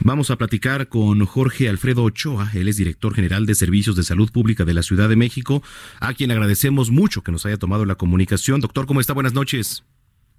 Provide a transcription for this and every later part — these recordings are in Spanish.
Vamos a platicar con Jorge Alfredo Ochoa, él es director general de Servicios de Salud Pública de la Ciudad de México, a quien agradecemos mucho que nos haya tomado la comunicación. Doctor, ¿cómo está? Buenas noches.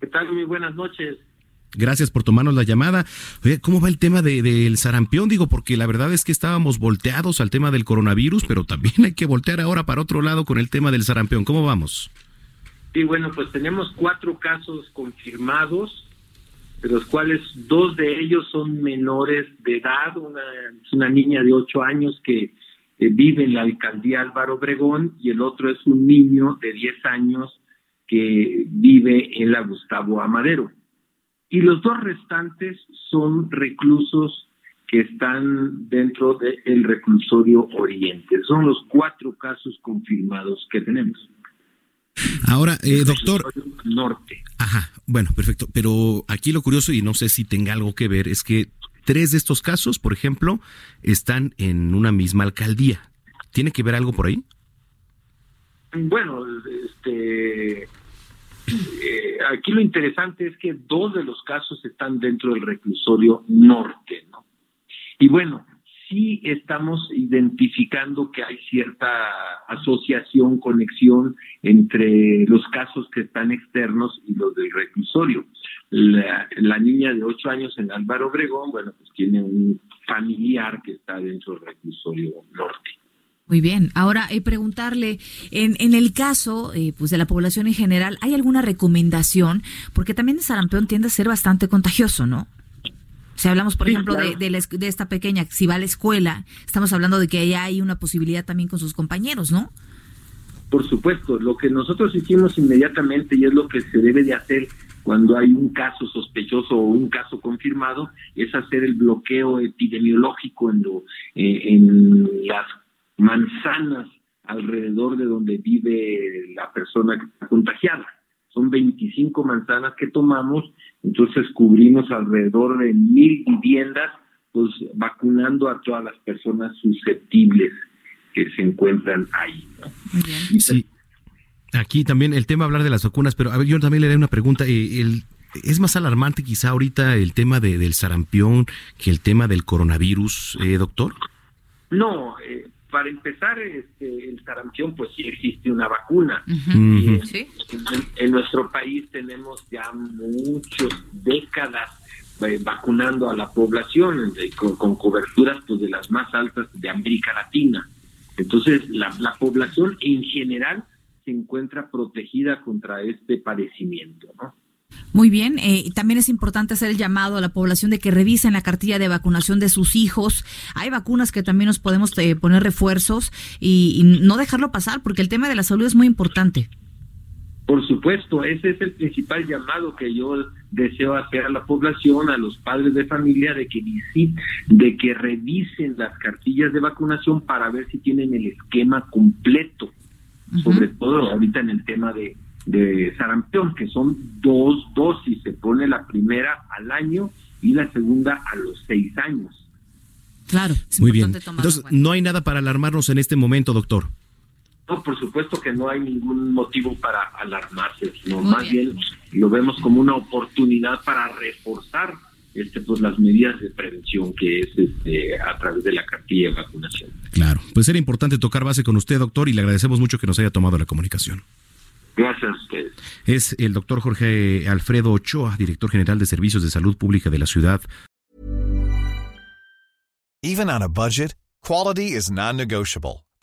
¿Qué tal? Muy buenas noches. Gracias por tomarnos la llamada. ¿Cómo va el tema del de, sarampión? Digo, porque la verdad es que estábamos volteados al tema del coronavirus, pero también hay que voltear ahora para otro lado con el tema del sarampión. ¿Cómo vamos? Sí, bueno, pues tenemos cuatro casos confirmados, de los cuales dos de ellos son menores de edad. Una es una niña de ocho años que, que vive en la alcaldía Álvaro Obregón y el otro es un niño de diez años que vive en la Gustavo Amadero y los dos restantes son reclusos que están dentro del reclusorio Oriente. Son los cuatro casos confirmados que tenemos. Ahora, eh, doctor. Norte. Ajá, bueno, perfecto. Pero aquí lo curioso, y no sé si tenga algo que ver, es que tres de estos casos, por ejemplo, están en una misma alcaldía. ¿Tiene que ver algo por ahí? Bueno, este eh, aquí lo interesante es que dos de los casos están dentro del reclusorio norte, ¿no? Y bueno, sí estamos identificando que hay cierta asociación, conexión entre los casos que están externos y los del reclusorio. La, la niña de ocho años en Álvaro Obregón, bueno, pues tiene un familiar que está dentro del reclusorio norte. Muy bien. Ahora, eh, preguntarle, en, en el caso eh, pues de la población en general, ¿hay alguna recomendación? Porque también el sarampión tiende a ser bastante contagioso, ¿no? Si hablamos, por ejemplo, de, de, esta pequeña, si va a la escuela, estamos hablando de que ahí hay una posibilidad también con sus compañeros, ¿no? Por supuesto, lo que nosotros hicimos inmediatamente y es lo que se debe de hacer cuando hay un caso sospechoso o un caso confirmado, es hacer el bloqueo epidemiológico en, lo, eh, en las manzanas alrededor de donde vive la persona que está contagiada. Son 25 manzanas que tomamos, entonces cubrimos alrededor de mil viviendas, pues vacunando a todas las personas susceptibles que se encuentran ahí. Sí. Aquí también el tema hablar de las vacunas, pero a ver, yo también le doy una pregunta. Eh, el, ¿Es más alarmante quizá ahorita el tema de, del sarampión que el tema del coronavirus, eh, doctor? No, eh, para empezar, este, el sarampión, pues sí existe una vacuna. en, nuestro país tenemos ya muchas décadas eh, vacunando a la población con, coberturas pues, de las más altas de América Latina. Entonces, la, la población en general se encuentra protegida contra este padecimiento, ¿no? Muy bien, eh, también es importante hacer el llamado a la población de que revisen la cartilla de vacunación de sus hijos. Hay vacunas que también nos podemos eh, poner refuerzos y, no dejarlo pasar porque el tema de la salud es muy importante. Por supuesto, ese es el principal llamado que yo deseo hacer a la población, a los padres de familia, de que de que revisen las cartillas de vacunación para ver si tienen el esquema completo, sobre todo ahorita en el tema de, de sarampión, que son dos dosis. Se pone la primera al año y la segunda a los seis años. Claro, muy bien. Entonces, no hay nada para alarmarnos en este momento, doctor. No, por supuesto que no hay ningún motivo para alarmarse, sino más bien. lo vemos como una oportunidad para reforzar este, pues, las medidas de prevención que es este, a través de la cartilla de vacunación. Claro, pues era importante tocar base con usted, doctor, y le agradecemos mucho que nos haya tomado la comunicación. Gracias a ustedes. Es el doctor Jorge Alfredo Ochoa, director general de Servicios de Salud Pública de la ciudad. Even on a budget, quality is non-negotiable.